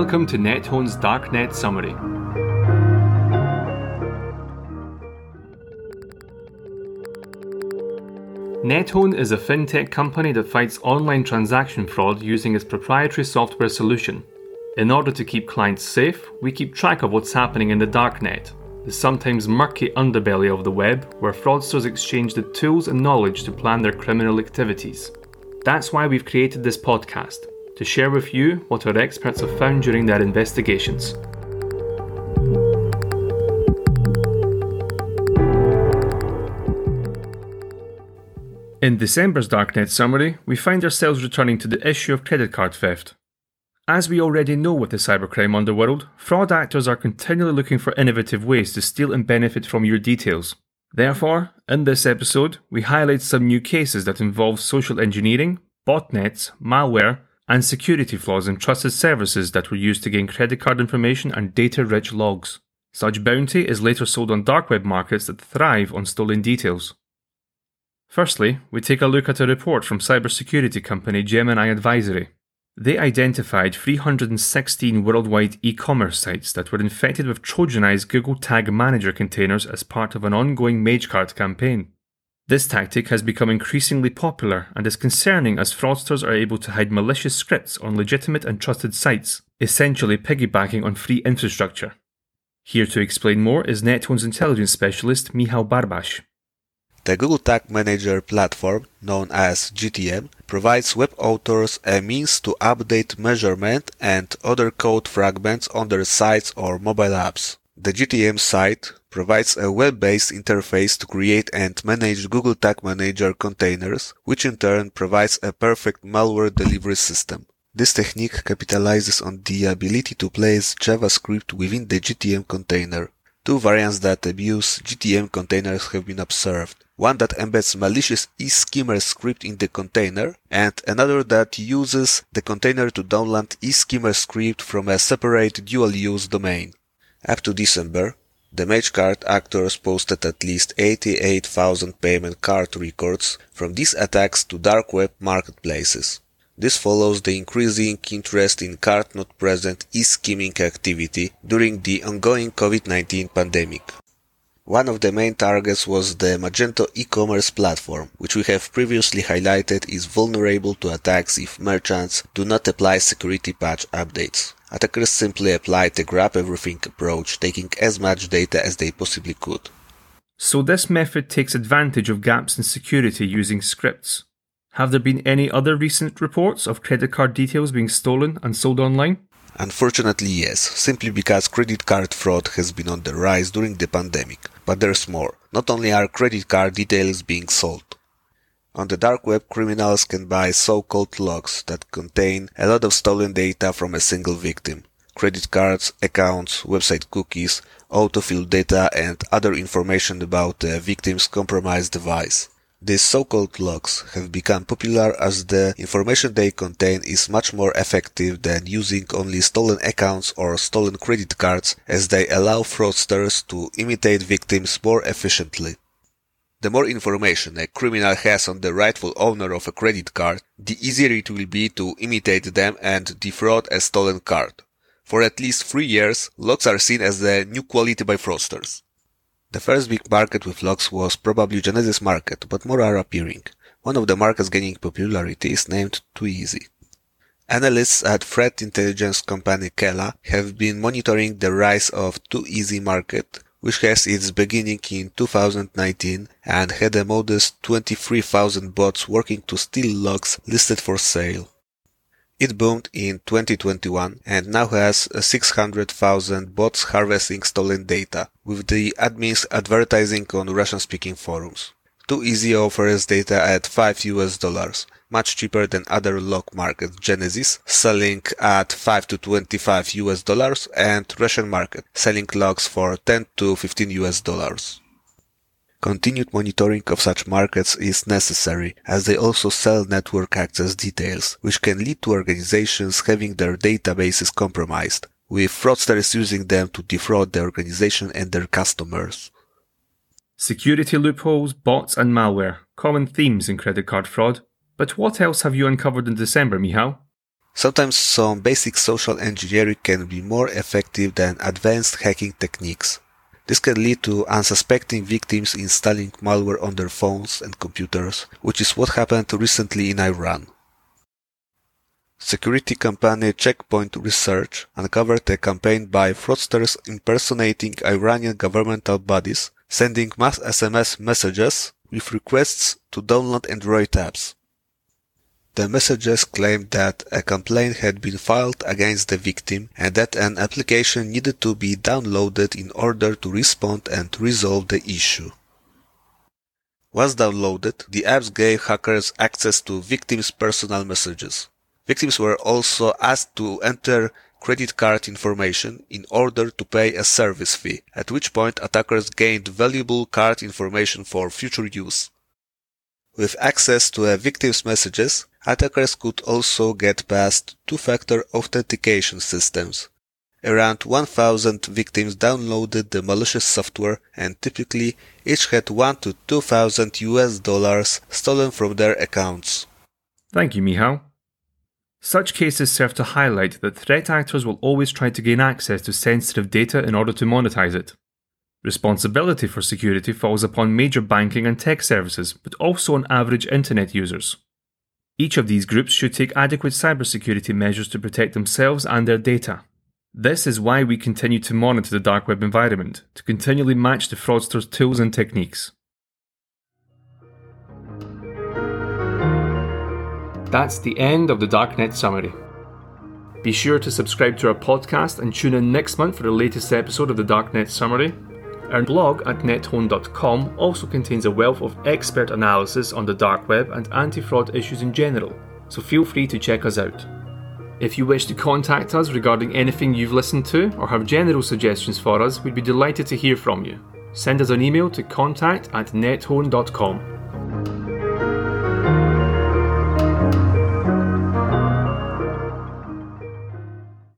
Welcome to NetHone's Darknet Summary. NetHone is a fintech company that fights online transaction fraud using its proprietary software solution. In order to keep clients safe, we keep track of what's happening in the darknet, the sometimes murky underbelly of the web where fraudsters exchange the tools and knowledge to plan their criminal activities. That's why we've created this podcast to share with you what our experts have found during their investigations. In December's Darknet summary, we find ourselves returning to the issue of credit card theft. As we already know with the cybercrime underworld, fraud actors are continually looking for innovative ways to steal and benefit from your details. Therefore, in this episode, we highlight some new cases that involve social engineering, botnets, malware, and security flaws in trusted services that were used to gain credit card information and data rich logs. Such bounty is later sold on dark web markets that thrive on stolen details. Firstly, we take a look at a report from cybersecurity company Gemini Advisory. They identified 316 worldwide e commerce sites that were infected with Trojanized Google Tag Manager containers as part of an ongoing MageCart campaign. This tactic has become increasingly popular and is concerning as fraudsters are able to hide malicious scripts on legitimate and trusted sites, essentially piggybacking on free infrastructure. Here to explain more is Nethone's intelligence specialist Michał Barbash. The Google Tag Manager platform, known as GTM, provides web authors a means to update measurement and other code fragments on their sites or mobile apps. The GTM site provides a web-based interface to create and manage Google Tag Manager containers, which in turn provides a perfect malware delivery system. This technique capitalizes on the ability to place JavaScript within the GTM container. Two variants that abuse GTM containers have been observed. One that embeds malicious e-skimmer script in the container, and another that uses the container to download e-skimmer script from a separate dual-use domain. Up to December, the MageCart actors posted at least 88,000 payment card records from these attacks to dark web marketplaces. This follows the increasing interest in card not present e-skimming activity during the ongoing COVID-19 pandemic. One of the main targets was the Magento e-commerce platform, which we have previously highlighted is vulnerable to attacks if merchants do not apply security patch updates. Attackers simply applied the grab everything approach, taking as much data as they possibly could. So this method takes advantage of gaps in security using scripts. Have there been any other recent reports of credit card details being stolen and sold online? Unfortunately, yes, simply because credit card fraud has been on the rise during the pandemic. But there's more. Not only are credit card details being sold, on the dark web, criminals can buy so-called logs that contain a lot of stolen data from a single victim. Credit cards, accounts, website cookies, autofill data and other information about the victim's compromised device. These so-called logs have become popular as the information they contain is much more effective than using only stolen accounts or stolen credit cards as they allow fraudsters to imitate victims more efficiently. The more information a criminal has on the rightful owner of a credit card, the easier it will be to imitate them and defraud a stolen card. For at least three years, logs are seen as the new quality by fraudsters. The first big market with logs was probably Genesis market, but more are appearing. One of the markets gaining popularity is named 2easy. Analysts at threat intelligence company Kela have been monitoring the rise of 2easy market which has its beginning in 2019 and had a modest 23,000 bots working to steal logs listed for sale. It boomed in 2021 and now has 600,000 bots harvesting stolen data, with the admins advertising on Russian-speaking forums. 2easy offers data at 5 US dollars, much cheaper than other log market Genesis, selling at 5 to 25 US dollars, and Russian market, selling logs for 10 to 15 US dollars. Continued monitoring of such markets is necessary, as they also sell network access details, which can lead to organizations having their databases compromised, with fraudsters using them to defraud the organization and their customers. Security loopholes, bots, and malware, common themes in credit card fraud, but what else have you uncovered in December, Michał? Sometimes some basic social engineering can be more effective than advanced hacking techniques. This can lead to unsuspecting victims installing malware on their phones and computers, which is what happened recently in Iran. Security company Check Point Research uncovered a campaign by fraudsters impersonating Iranian governmental bodies, sending mass SMS messages with requests to download Android apps. The messages claimed that a complaint had been filed against the victim and that an application needed to be downloaded in order to respond and resolve the issue. Once downloaded, the apps gave hackers access to victims' personal messages. Victims were also asked to enter credit card information in order to pay a service fee, at which point attackers gained valuable card information for future use. With access to a victim's messages, attackers could also get past two-factor authentication systems. Around 1000 victims downloaded the malicious software and typically each had 1 to 2000 US dollars stolen from their accounts. Thank you, Michał. Such cases serve to highlight that threat actors will always try to gain access to sensitive data in order to monetize it. Responsibility for security falls upon major banking and tech services, but also on average internet users. Each of these groups should take adequate cybersecurity measures to protect themselves and their data. This is why we continue to monitor the dark web environment, to continually match the fraudsters' tools and techniques. That's the end of the Darknet summary. Be sure to subscribe to our podcast and tune in next month for the latest episode of the Darknet summary. Our blog at nethone.com also contains a wealth of expert analysis on the dark web and anti fraud issues in general, so feel free to check us out. If you wish to contact us regarding anything you've listened to or have general suggestions for us, we'd be delighted to hear from you. Send us an email to contact at nethone.com.